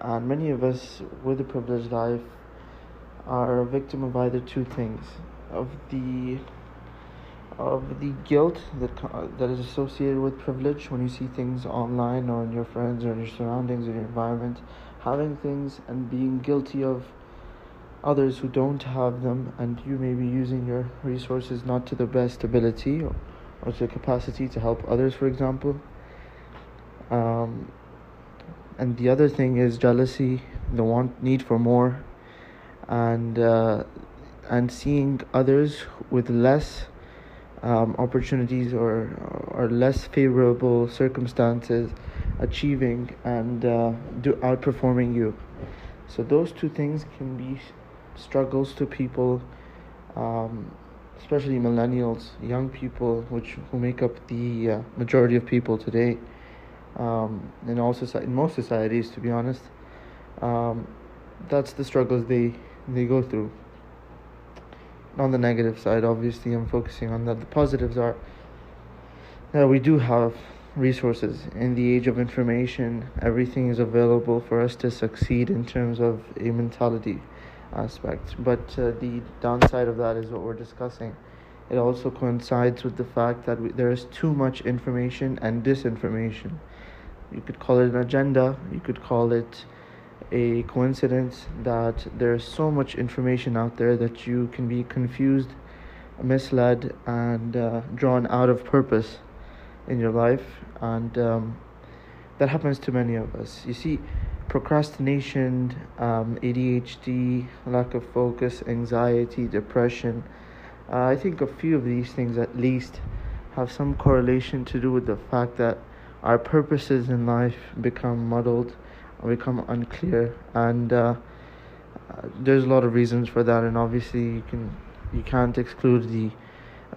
and many of us with a privileged life are a victim of either two things of the of the guilt that that is associated with privilege when you see things online or in your friends or in your surroundings or your environment having things and being guilty of others who don't have them and you may be using your resources not to the best ability or, or to the capacity to help others for example. Um, and the other thing is jealousy the want need for more and uh, and seeing others with less um, opportunities or or less favorable circumstances achieving and uh, do outperforming you. So those two things can be struggles to people um, especially millennials young people which who make up the uh, majority of people today um, in all society, in most societies, to be honest. Um, that's the struggles they they go through. On the negative side, obviously, I'm focusing on that. The positives are that we do have resources in the age of information. Everything is available for us to succeed in terms of a mentality aspect. But uh, the downside of that is what we're discussing. It also coincides with the fact that we, there is too much information and disinformation. You could call it an agenda, you could call it a coincidence that there's so much information out there that you can be confused, misled, and uh, drawn out of purpose in your life. And um, that happens to many of us. You see, procrastination, um, ADHD, lack of focus, anxiety, depression. Uh, I think a few of these things at least have some correlation to do with the fact that our purposes in life become muddled, become unclear, and uh, there's a lot of reasons for that. And obviously, you can you can't exclude the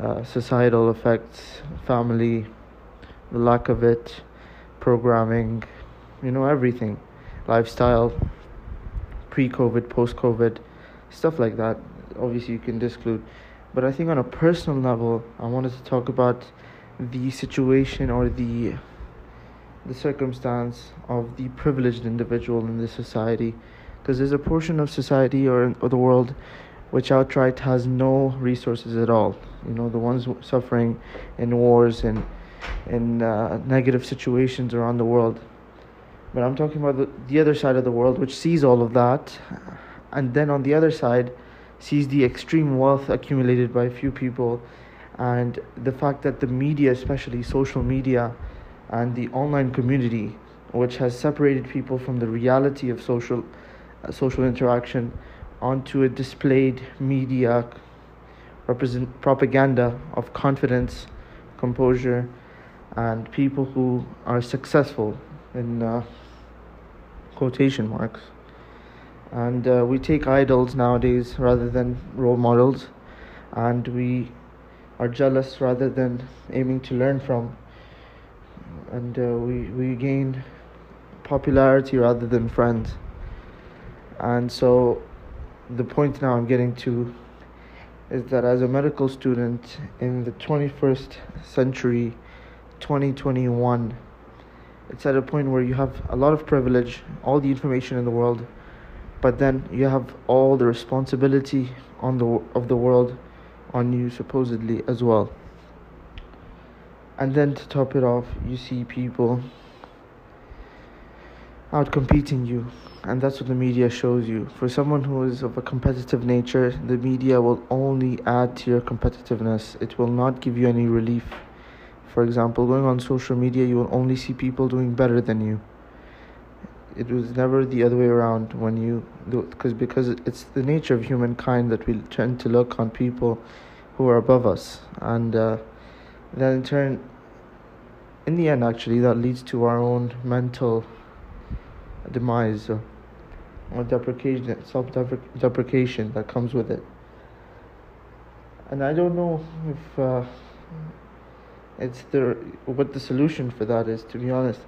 uh, societal effects, family, the lack of it, programming, you know, everything, lifestyle, pre-COVID, post-COVID, stuff like that. Obviously, you can exclude. But I think on a personal level, I wanted to talk about the situation or the the circumstance of the privileged individual in this society. Because there's a portion of society or, or the world which outright has no resources at all. You know the ones suffering in wars and in uh, negative situations around the world. But i'm talking about the, the other side of the world which sees all of that and then on the other side sees the extreme wealth accumulated by few people and the fact that the media especially social media and the online community, which has separated people from the reality of social uh, social interaction onto a displayed media represent propaganda of confidence, composure, and people who are successful in uh, quotation marks. And uh, we take idols nowadays rather than role models, and we are jealous rather than aiming to learn from and uh, we we gain popularity rather than friends. And so, the point now I'm getting to is that as a medical student in the 21st century, 2021, it's at a point where you have a lot of privilege, all the information in the world, but then you have all the responsibility on the of the world on you supposedly as well. And then to top it off, you see people out competing you. And that's what the media shows you. For someone who is of a competitive nature, the media will only add to your competitiveness. It will not give you any relief. For example, going on social media, you will only see people doing better than you. It was never the other way around when you do because because it's the nature of humankind that we tend to look on people who are above us and uh, then in turn in the end actually that leads to our own mental demise or, or deprecation self-deprecation that comes with it. And i don't know if uh, it's the what the solution for that is to be honest.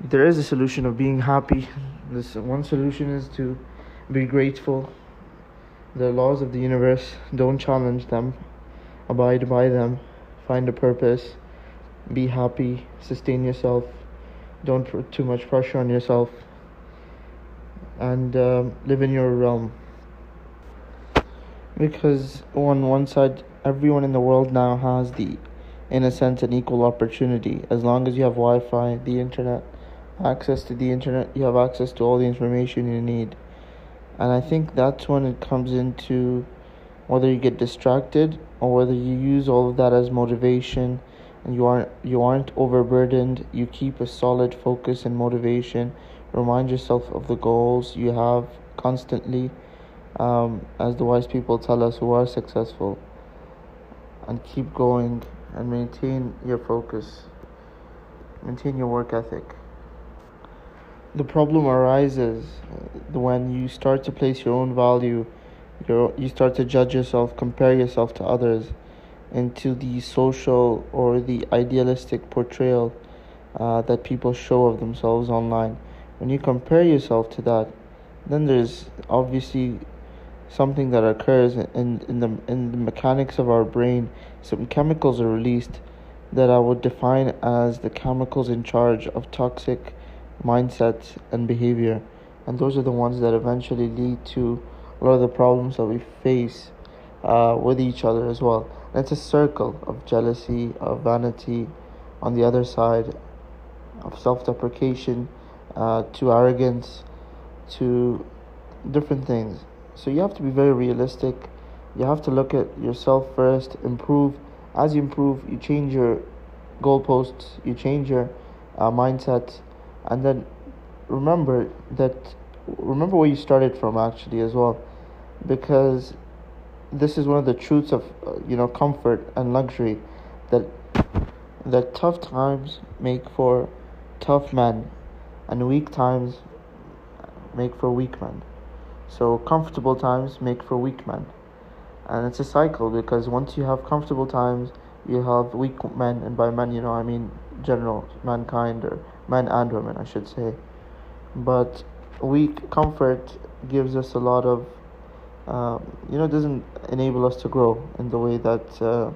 There is a solution of being happy. This one solution is to be grateful. The laws of the universe don't challenge them. Abide by them find a purpose, be happy, sustain yourself, don't put too much pressure on yourself, and um, live in your realm. Because on one side, everyone in the world now has the, in a sense, an equal opportunity. As long as you have Wi Fi, the internet, access to the internet, you have access to all the information you need. And I think that's when it comes into whether you get distracted or whether you use all of that as motivation and you aren't you aren't overburdened you keep a solid focus and motivation. Remind yourself of the goals you have constantly um, as the wise people tell us who are successful. And keep going and maintain your focus. Maintain your work ethic. The problem arises when you start to place your own value you you start to judge yourself compare yourself to others and to the social or the idealistic portrayal uh, that people show of themselves online. When you compare yourself to that, then there's obviously something that occurs in, in the in the mechanics of our brain. Some chemicals are released that I would define as the chemicals in charge of toxic mindsets and behavior, and those are the ones that eventually lead to a lot of the problems that we face uh, with each other as well. And it's a circle of jealousy, of vanity, on the other side, of self deprecation, uh, to arrogance, to different things. So you have to be very realistic. You have to look at yourself first, improve. As you improve, you change your goalposts, you change your uh, mindset, and then remember that remember where you started from actually as well because this is one of the truths of uh, you know comfort and luxury that that tough times make for tough men and weak times make for weak men. So comfortable times make for weak men. And it's a cycle because once you have comfortable times you have weak men and by men you know i mean general mankind or men and women i should say. But weak comfort gives us a lot of um, you know, doesn't enable us to grow in the way that uh,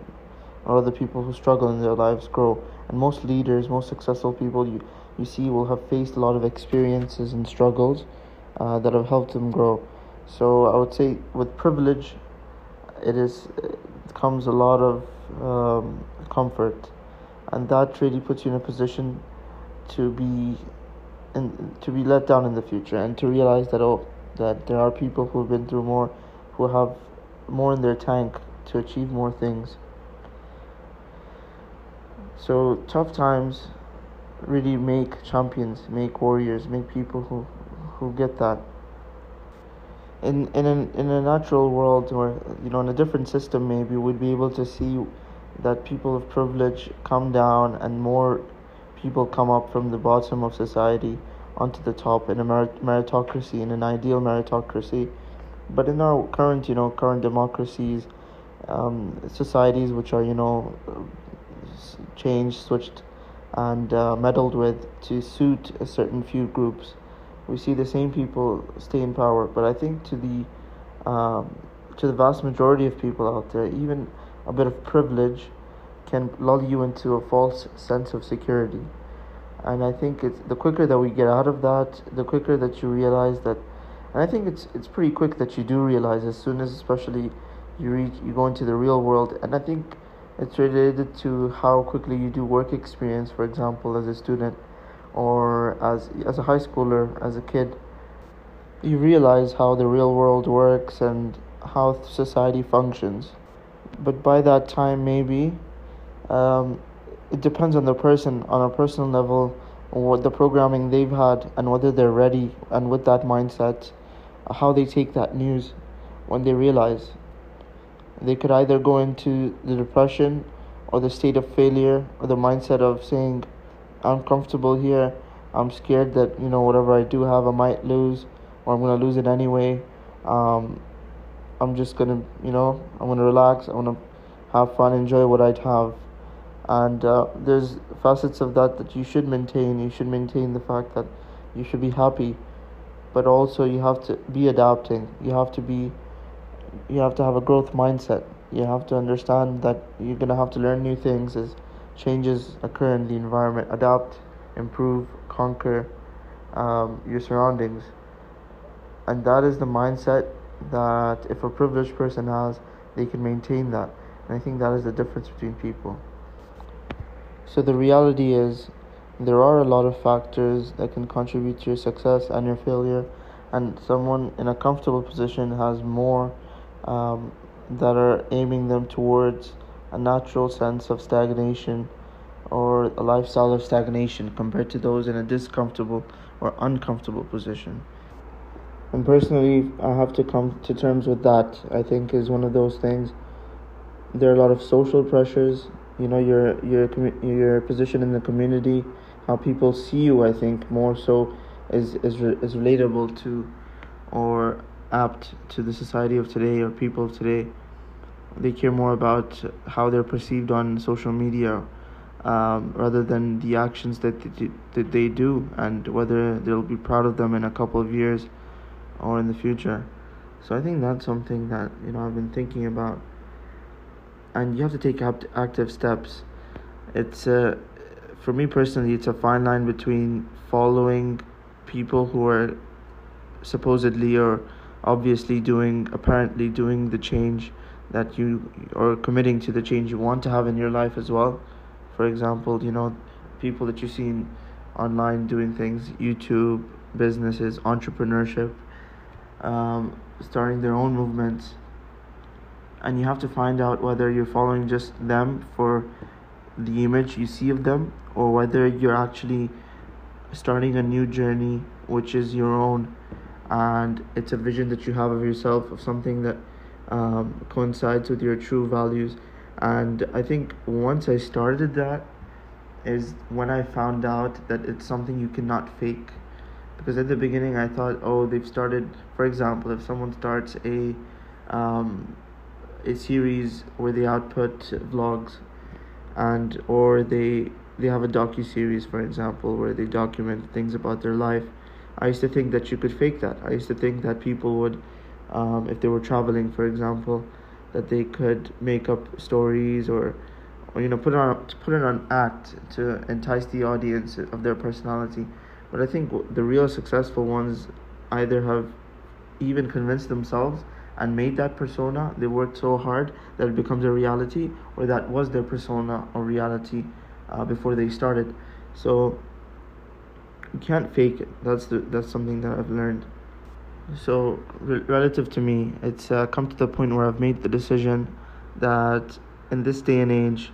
other people who struggle in their lives grow. And most leaders, most successful people you, you see will have faced a lot of experiences and struggles uh, that have helped them grow. So I would say with privilege, it is it comes a lot of um, comfort, and that really puts you in a position to be and to be let down in the future and to realize that oh that there are people who've been through more, who have more in their tank to achieve more things. So tough times really make champions, make warriors, make people who who get that. In in an, in a natural world or you know in a different system maybe we'd be able to see that people of privilege come down and more people come up from the bottom of society onto the top in a meritocracy, in an ideal meritocracy. But in our current, you know, current democracies, um, societies which are, you know, changed, switched, and uh, meddled with to suit a certain few groups, we see the same people stay in power. But I think to the um, to the vast majority of people out there, even a bit of privilege can lull you into a false sense of security and I think it's the quicker that we get out of that, the quicker that you realize that, and I think it's it's pretty quick that you do realize as soon as especially you reach you go into the real world, and I think it's related to how quickly you do work experience, for example, as a student or as as a high schooler, as a kid. You realize how the real world works and how society functions, but by that time maybe. Um, it depends on the person on a personal level what the programming they've had and whether they're ready and with that mindset how they take that news when they realize they could either go into the depression or the state of failure or the mindset of saying i'm comfortable here. I'm scared that you know whatever i do have i might lose or i'm going to lose it anyway. Um, i'm just going to you know i'm going to relax. I want to have fun enjoy what I'd have. And uh, there's facets of that that you should maintain. You should maintain the fact that you should be happy but also you have to be adapting you have to be you have to have a growth mindset you have to understand that you're going to have to learn new things as changes occur in the environment adapt improve conquer um, your surroundings and that is the mindset that if a privileged person has, they can maintain that. And I think that is the difference between people. So the reality is, there are a lot of factors that can contribute to your success and your failure, and someone in a comfortable position has more um, that are aiming them towards a natural sense of stagnation or a lifestyle of stagnation compared to those in a discomfortable or uncomfortable position. And personally, I have to come to terms with that. I think is one of those things. There are a lot of social pressures. You know, your your your position in the community, how people see you. I think more so is is is relatable to, or apt to the society of today or people of today. They care more about how they're perceived on social media um, rather than the actions that they, that they do and whether they'll be proud of them in a couple of years or in the future. So I think that's something that you know I've been thinking about, and you have to take active steps. It's a, for me personally, it's a fine line between following people who are supposedly or obviously doing apparently doing the change that you are committing to the change you want to have in your life as well for example, you know, people that you've seen online doing things, YouTube, businesses, entrepreneurship, um, starting their own movements. And you have to find out whether you're following just them for the image you see of them or whether you're actually starting a new journey which is your own and it's a vision that you have of yourself of something that um, coincides with your true values. And i think once i started that is when i found out that it's something you cannot fake. Because at the beginning i thought oh they've started for example if someone starts a um, a series where they output vlogs and or they they have a docu series for example where they document things about their life i used to think that you could fake that i used to think that people would um, if they were traveling for example that they could make up stories or, or you know put on put it on act to entice the audience of their personality. But I think the real successful ones either have even convinced themselves and made that persona. They worked so hard that it becomes a reality, or that was their persona or reality uh, before they started. So you can't fake it. That's the that's something that I've learned. So, re- relative to me, it's uh, come to the point where I've made the decision that in this day and age,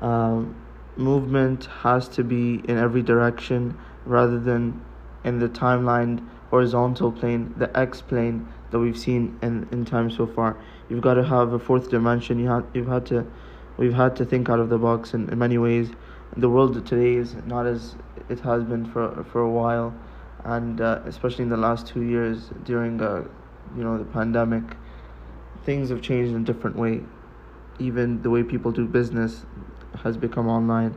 um, movement has to be in every direction rather than in the timeline horizontal plane, the X plane that we've seen in, in time so far. You've got to have a fourth dimension. You have you've had to, we've had to think out of the box in, in many ways. The world today is not as it has been for for a while and uh, especially in the last two years during uh, you know the pandemic things have changed in a different way even the way people do business has become online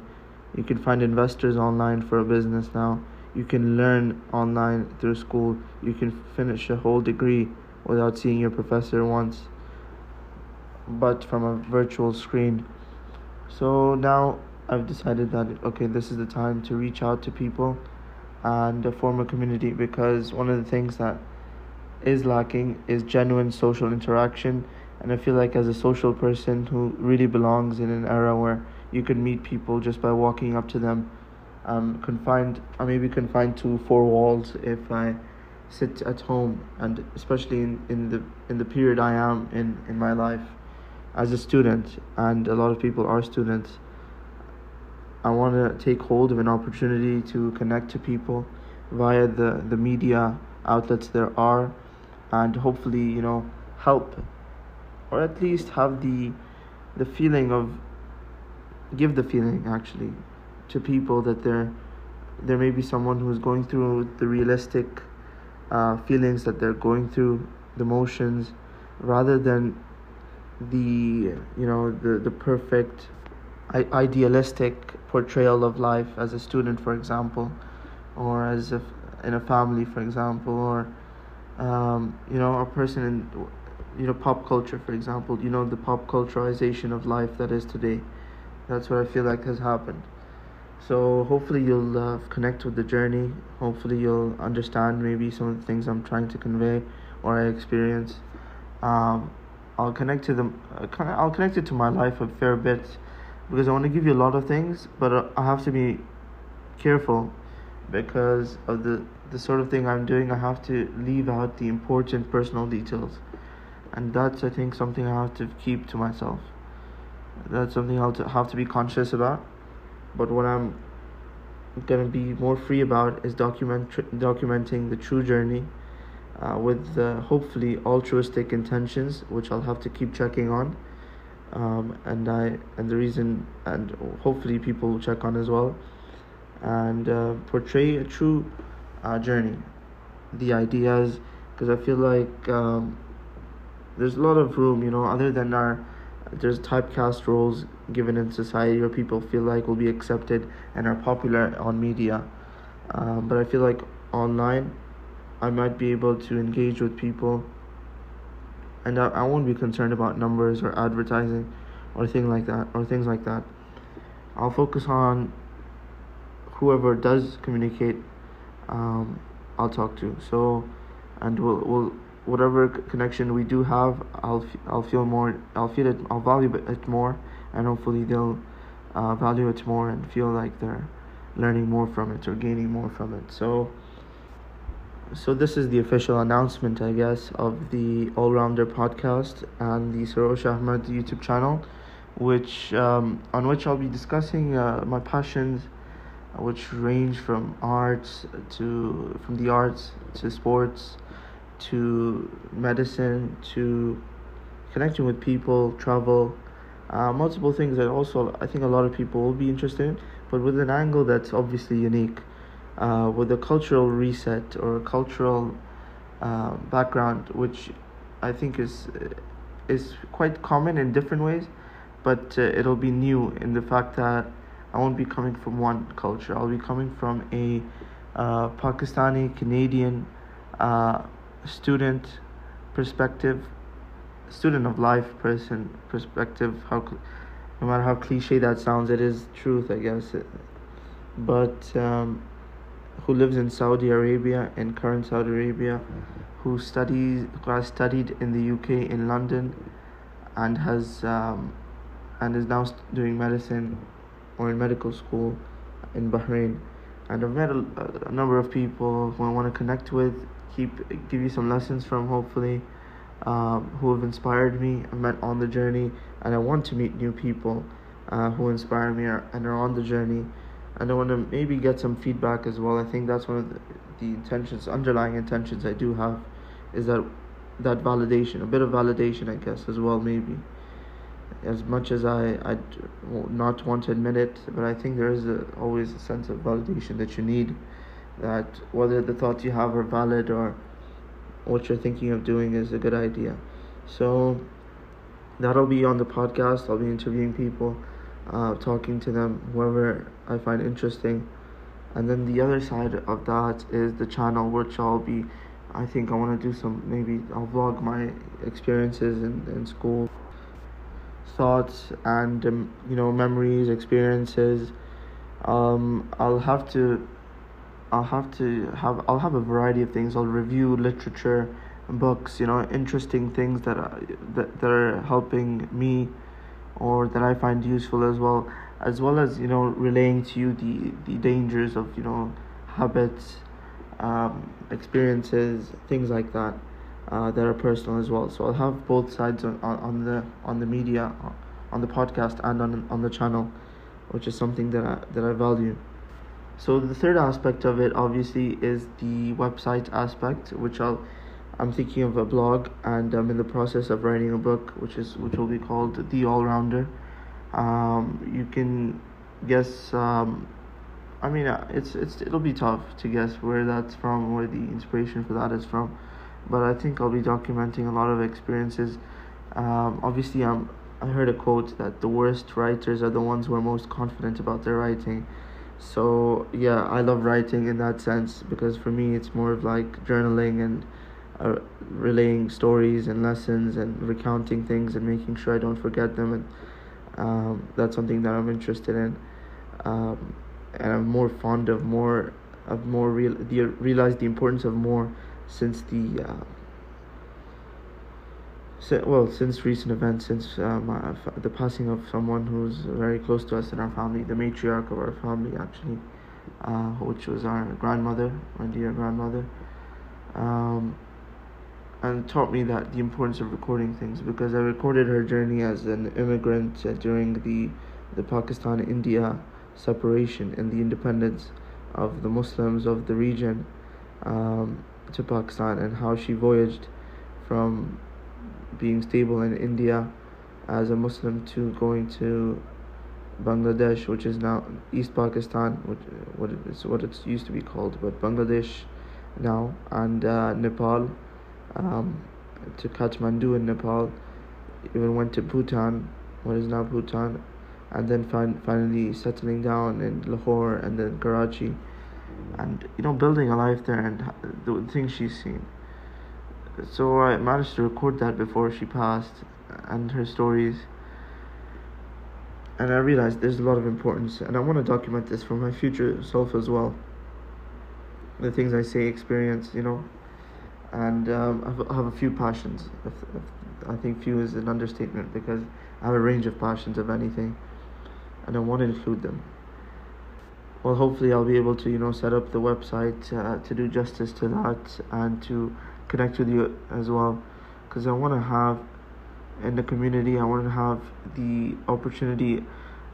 you can find investors online for a business now you can learn online through school. You can finish a whole degree without seeing your professor once but from a virtual screen. So now i've decided that okay this is the time to reach out to people and form a community because one of the things that is lacking is genuine social interaction. And i feel like as a social person who really belongs in an era where you can meet people just by walking up to them um confined or maybe confined to four walls if i sit at home and especially in, in the in the period i am in in my life as a student and a lot of people are students I want to take hold of an opportunity to connect to people via the, the media outlets there are and hopefully you know help or at least have the the feeling of give the feeling actually to people that there there may be someone who's going through the realistic uh, feelings that they're going through the motions rather than the you know the the perfect idealistic portrayal of life as a student, for example, or as if in a family, for example, or um, you know, a person in you know pop culture, for example. You know, the pop culturization of life that is today. That's what I feel like has happened. So hopefully you'll uh, connect with the journey. Hopefully you'll understand maybe some of the things I'm trying to convey or I experience. Um, I'll connect to them. Uh, I'll connect it to my life a fair bit because I want to give you a lot of things, but uh, I have to be careful because of the the sort of thing I'm doing. I have to leave out the important personal details, and that's I think something I have to keep to myself. That's something I'll have to be conscious about. But what I'm gonna be more free about is document documenting the true journey uh, with uh, hopefully altruistic intentions, which I'll have to keep checking on. Um, and I and the reason and hopefully people will check on as well, and uh, portray a true uh, journey, the ideas, because I feel like um, there's a lot of room, you know, other than our there's typecast roles given in society where people feel like will be accepted and are popular on media. Um, but I feel like online, I might be able to engage with people, and I, I won't be concerned about numbers or advertising, or thing like that or things like that. I'll focus on whoever does communicate. Um, I'll talk to. So, and we'll we'll whatever connection we do have, I'll I'll feel more. I'll feel it. I'll value it more, and hopefully they'll uh, value it more and feel like they're learning more from it or gaining more from it. So. So this is the official announcement, I guess, of the All Rounder podcast and the Sarosh Ahmed YouTube channel, which um, on which I'll be discussing uh, my passions, which range from arts to from the arts to sports to medicine to connecting with people, travel, uh, multiple things that also I think a lot of people will be interested in, but with an angle that's obviously unique, uh, with a cultural reset or a cultural uh, background, which I think is is quite common in different ways, but uh, it'll be new in the fact that I won't be coming from one culture. I'll be coming from a uh, Pakistani Canadian uh, student perspective, student of life person perspective. How, no matter how cliche that sounds, it is truth, I guess. But um, who lives in Saudi Arabia, in current Saudi Arabia, who studies, who has studied in the UK in London, and has um, and is now doing medicine or in medical school in Bahrain. And I've met a, a number of people who I want to connect with keep give you some lessons from hopefully um, who have inspired me I met on the journey. And I want to meet new people uh, who inspire me and are on the journey. And I want to maybe get some feedback as well. I think that's one of the, the intentions underlying intentions I do have is that that validation a bit of validation I guess as well maybe. As much as I I not want to admit it but I think there is a, always a sense of validation that you need that whether the thoughts you have are valid or what you're thinking of doing is a good idea. So that'll be on the podcast. I'll be interviewing people, uh, talking to them, whoever I find interesting. And then the other side of that is the channel, which I'll be, I think I want to do some, maybe I'll vlog my experiences in, in school, thoughts, and, um, you know, memories, experiences. Um, I'll have to I'll have to have I'll have a variety of things. I'll review literature, books, you know, interesting things that are, that that are helping me, or that I find useful as well, as well as you know relaying to you the the dangers of you know habits, um, experiences, things like that, uh, that are personal as well. So I'll have both sides on, on, on the on the media, on the podcast and on on the channel, which is something that I that I value. So the third aspect of it obviously is the website aspect, which I'll I'm thinking of a blog and I'm in the process of writing a book which is which will be called The All Rounder. Um, you can guess um, I mean uh, it's it's it'll be tough to guess where that's from, where the inspiration for that is from, but I think I'll be documenting a lot of experiences. Um, obviously, I'm I heard a quote that the worst writers are the ones who are most confident about their writing so yeah i love writing in that sense because for me it's more of like journaling and uh, relaying stories and lessons and recounting things and making sure i don't forget them and um, that's something that i'm interested in. Um, and I'm more fond of more of more real the realize the importance of more since the uh, well since recent events since uh, the passing of someone who's very close to us in our family the matriarch of our family actually uh, which was our grandmother my dear grandmother um, and taught me that the importance of recording things because I recorded her journey as an immigrant uh, during the the Pakistan India separation and the independence of the Muslims of the region um, to Pakistan and how she voyaged from being stable in India as a Muslim to going to Bangladesh, which is now East Pakistan, which what it's what it's used to be called, but Bangladesh now, and uh, Nepal, um, to Kathmandu in Nepal, even went to Bhutan, what is now Bhutan, and then fin- finally settling down in Lahore and then Karachi, and you know building a life there and the things she's seen. So I managed to record that before she passed, and her stories. And I realized there's a lot of importance, and I want to document this for my future self as well. The things I say, experience, you know, and um, I have, a few passions. If, if I think few is an understatement because I have a range of passions of anything and I want to include them. Well, hopefully, I'll be able to, you know, set up the website uh, to do justice to that and to connect with you as well, because I want to have in the community. I want to have the opportunity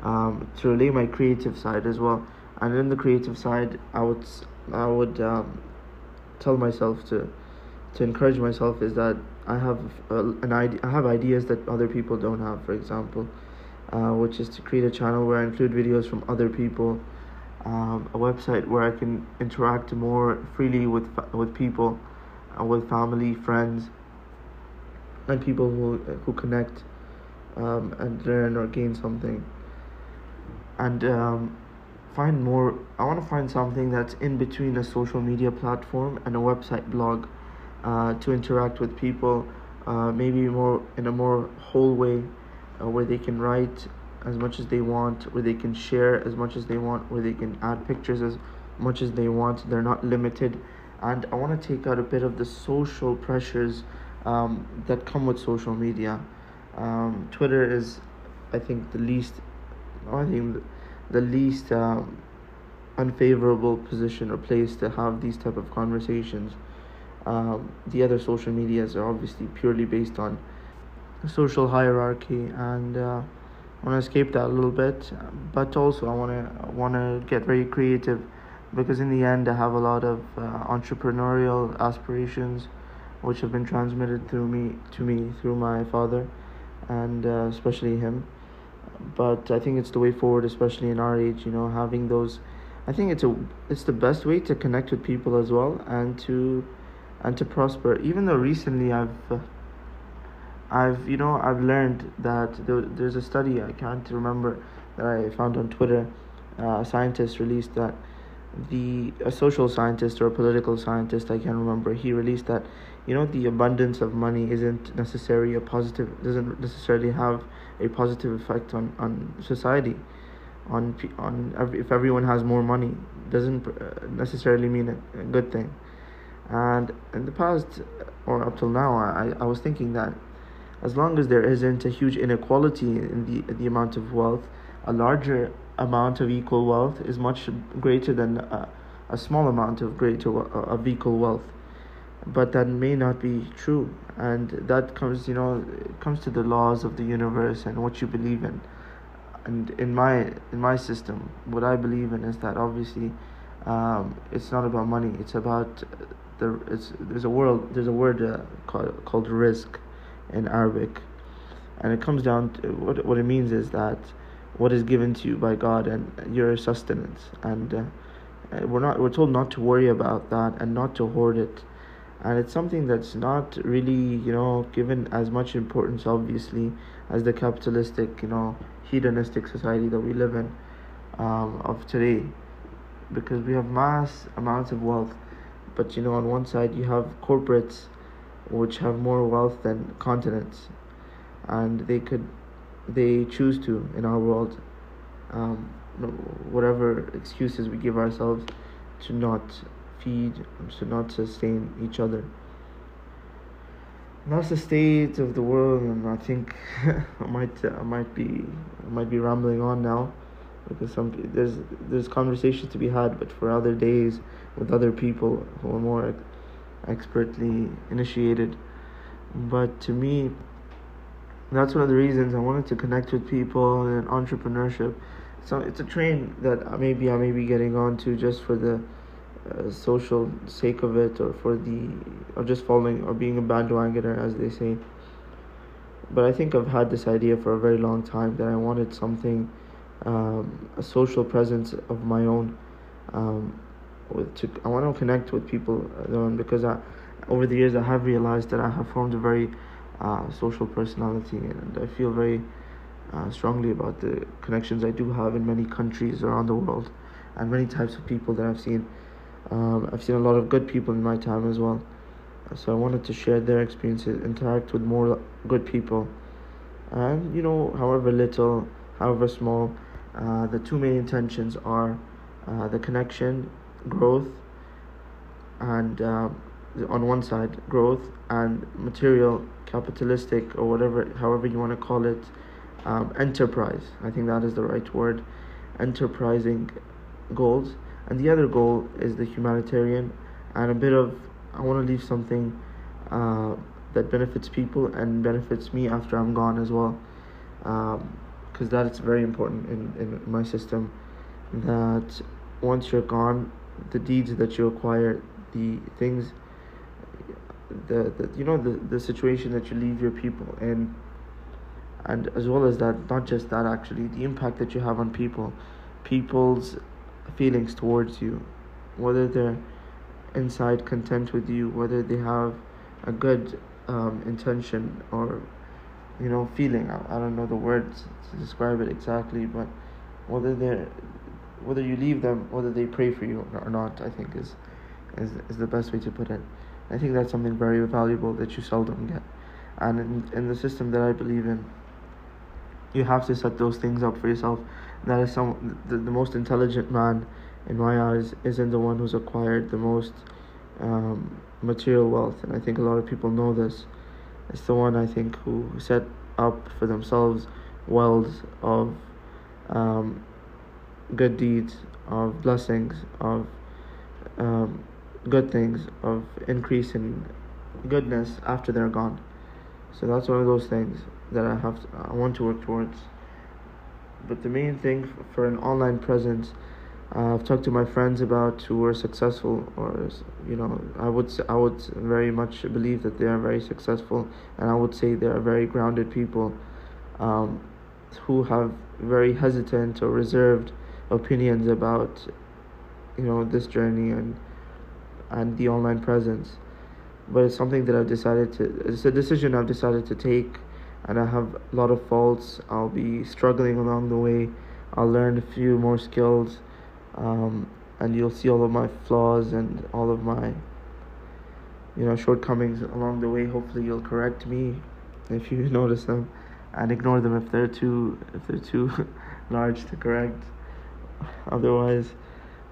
um, to relay my creative side as well, and in the creative side, I would I would um, tell myself to to encourage myself is that I have uh, an idea. I have ideas that other people don't have. For example uh, which is to create a channel where I include videos from other people, um, a website where I can interact more freely with with people, with family, friends, and people who who connect um, and learn or gain something. And um, find more. I want to find something that's in between a social media platform and a website blog, uh, to interact with people, uh, maybe more in a more whole way uh, where they can write as much as they want, where they can share as much as they want, where they can add pictures as much as they want. They're not limited. And I want to take out a bit of the social pressures um, that come with social media. Um, Twitter is, I think, the least, I think, the least um, unfavorable position or place to have these type of conversations. Um, the other social medias are obviously purely based on social hierarchy and uh, I want to escape that a little bit but also I want to want to get very creative because in the end I have a lot of uh, entrepreneurial aspirations which have been transmitted through me to me through my father and uh, especially him but I think it's the way forward especially in our age you know having those I think it's a it's the best way to connect with people as well and to and to prosper even though recently I've uh, I've you know I've learned that there, there's a study I can't remember that I found on Twitter. Uh, a scientist released that the a social scientist or a political scientist I can't remember. He released that you know the abundance of money isn't necessarily a positive doesn't necessarily have a positive effect on on society. On on every, if everyone has more money doesn't uh, necessarily mean a, a good thing. And in the past or up till now, I I was thinking that as long as there isn't a huge inequality in the the amount of wealth, a larger amount of equal wealth is much greater than a, a small amount of greater of equal wealth. But that may not be true, and that comes, you know, comes to the laws of the universe and what you believe in. And in my in my system, what I believe in is that obviously, um, it's not about money. It's about the it's there's a world there's a word uh, called called rizq in Arabic, and it comes down to what what it means is that what is given to you by God and your sustenance, and uh, we're not we're told not to worry about that and not to hoard it, and it's something that's not really you know given as much importance obviously as the capitalistic you know hedonistic society that we live in um, of today, because we have mass amounts of wealth, but you know on one side you have corporates which have more wealth than continents, and they could they choose to in our world. Um, whatever excuses we give ourselves to not feed, to not sustain each other. And that's the state of the world, and I think I might I might be I might be rambling on now because some there's there's conversation to be had, but for other days with other people who are more expertly initiated. But to me, that's one of the reasons I wanted to connect with people and entrepreneurship. So it's a train that maybe I may be getting onto just for the uh, social sake of it, or for the or just following or being a bandwagoner, as they say. But I think I've had this idea for a very long time that I wanted something, um, a social presence of my own. Um, with to I want to connect with people uh, because I, over the years I have realized that I have formed a very uh, social personality and I feel very uh, strongly about the connections I do have in many countries around the world and many types of people that I've seen. Um, I've seen a lot of good people in my time as well. So I wanted to share their experiences, interact with more good people, and you know, however little, however small, uh, the two main intentions are uh, the connection growth and uh, on one side growth and material capitalistic or whatever however you want to call it um, enterprise. I think that is the right word enterprising goals. And the other goal is the humanitarian. And a bit of i want to leave something uh, that benefits people and benefits me after i'm gone as well. Because um, that is very important in, in my system that once you're gone the deeds that you acquire, the things, the, the you know the the situation that you leave your people in, and as well as that, not just that actually, the impact that you have on people, people's feelings towards you, whether they're inside content with you, whether they have a good um, intention or you know feeling. I, I don't know the words to describe it exactly, but whether they're whether you leave them, whether they pray for you or not, I think is, is, is the best way to put it. I think that's something very valuable that you seldom get. And in, in the system that I believe in, you have to set those things up for yourself. That is some the, the most intelligent man, in my eyes, isn't the one who's acquired the most um, material wealth, and I think a lot of people know this. It's the one I think who set up for themselves wells of um, good deeds, of blessings, of um, good things, of increase in goodness after they're gone. So that's one of those things that I have to, I want to work towards. But the main thing for an online presence, uh, I've talked to my friends about who are successful, or you know, I would I would very much believe that they are very successful, and I would say they are very grounded people, um, who have very hesitant or reserved opinions about you know this journey and and the online presence. But it's something that I've decided to it's a decision I've decided to take and I have a lot of faults. I'll be struggling along the way. I'll learn a few more skills um, and you'll see all of my flaws and all of my you know shortcomings along the way. Hopefully you'll correct me if you notice them and ignore them if they're too if they're too large to correct. Otherwise.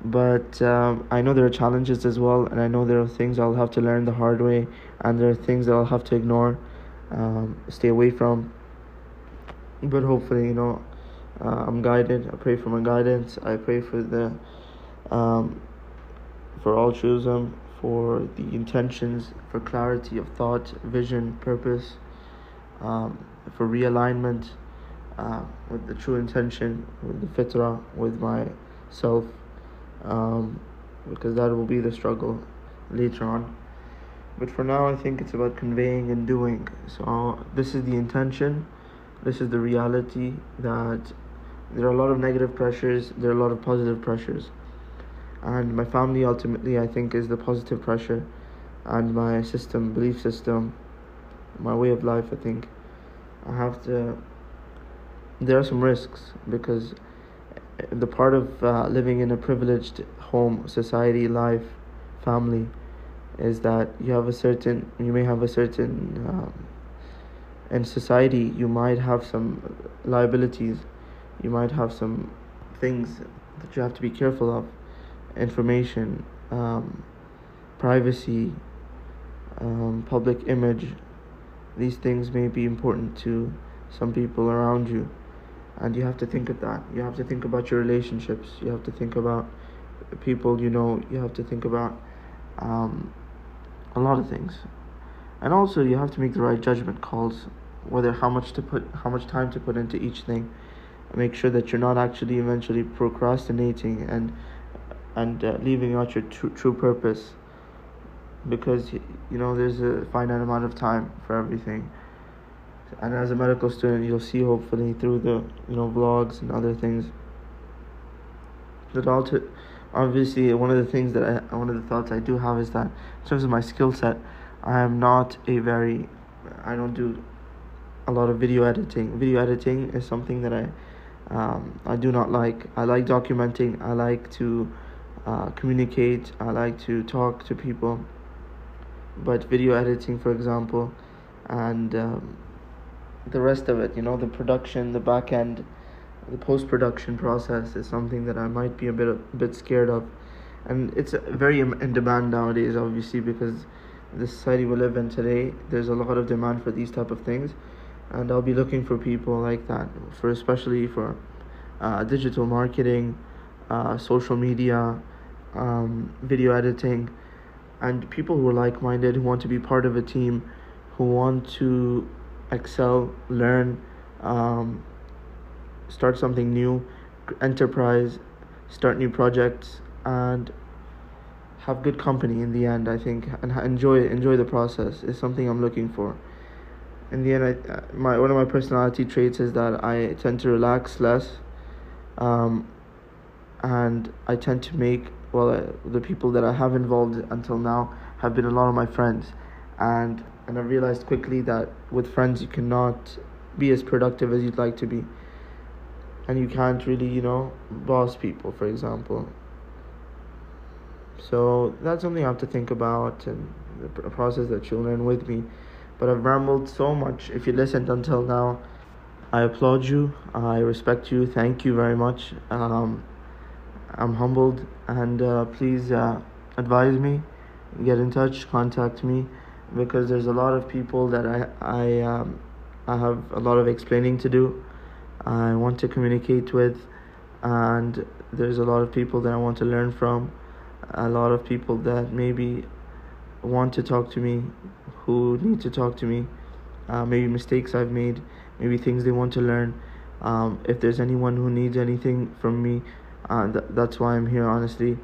But um, I know there are challenges as well, and I know there are things I'll have to learn the hard way, and there are things that I'll have to ignore, um, stay away from. But hopefully, you know, uh, I'm guided. I pray for my guidance. I pray for the um, for altruism, for the intentions, for clarity of thought, vision, purpose, um, for realignment uh, with the true intention, with the fitra, with myself, um, because that will be the struggle later on. But for now, I think it's about conveying and doing. So, this is the intention, this is the reality that there are a lot of negative pressures, there are a lot of positive pressures. And my family ultimately, I think, is the positive pressure, and my system, belief system, my way of life, I think. I have to there are some risks because the part of uh, living in a privileged home, society, life, family is that you have a certain, you may have a certain, um, in society, you might have some liabilities, you might have some things that you have to be careful of information, um, privacy, um, public image. These things may be important to some people around you, and you have to think of that. You have to think about your relationships. You have to think about people you know. You have to think about um, a lot of things, and also you have to make the right judgment calls, whether how much to put, how much time to put into each thing. Make sure that you're not actually eventually procrastinating and and uh, leaving out your true, true purpose because you know there's a finite amount of time for everything and as a medical student you'll see hopefully through the you know vlogs and other things that to obviously one of the things that I one of the thoughts I do have is that in terms of my skill set I am not a very I don't do a lot of video editing video editing is something that I um, I do not like I like documenting I like to uh, communicate. I like to talk to people. But video editing, for example, and um, the rest of it, you know, the production, the back end, the post production process is something that I might be a bit a bit scared of, and it's very in demand nowadays, obviously, because the society we live in today, there's a lot of demand for these type of things, and I'll be looking for people like that, for especially for uh, digital marketing, uh, social media, um, video editing, and people who are like minded, who want to be part of a team, who want to excel, learn, um, start something new, enterprise, start new projects, and have good company in the end. I think and enjoy enjoy the process is something I'm looking for. In the end, I, uh, my one of my personality traits is that I tend to relax less, um, and I tend to make well, uh, the people that I have involved until now have been a lot of my friends, and and I realized quickly that with friends you cannot be as productive as you'd like to be, and you can't really you know boss people, for example. So that's something I have to think about, and the process that you'll learn with me. But I've rambled so much. If you listened until now, I applaud you. I respect you. Thank you very much. Um, I'm humbled, and uh, please uh, advise me, get in touch, contact me, because there's a lot of people that I I um, I have a lot of explaining to do. I want to communicate with, and there's a lot of people that I want to learn from, a lot of people that maybe want to talk to me, who need to talk to me, uh, maybe mistakes I've made, maybe things they want to learn. Um, if there's anyone who needs anything from me, uh, th- that's why I'm here, honestly.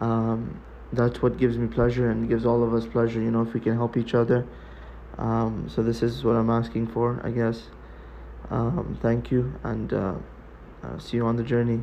Um, that's what gives me pleasure and gives all of us pleasure, you know, if we can help each other. Um, so, this is what I'm asking for, I guess. Um, thank you, and uh, uh, see you on the journey.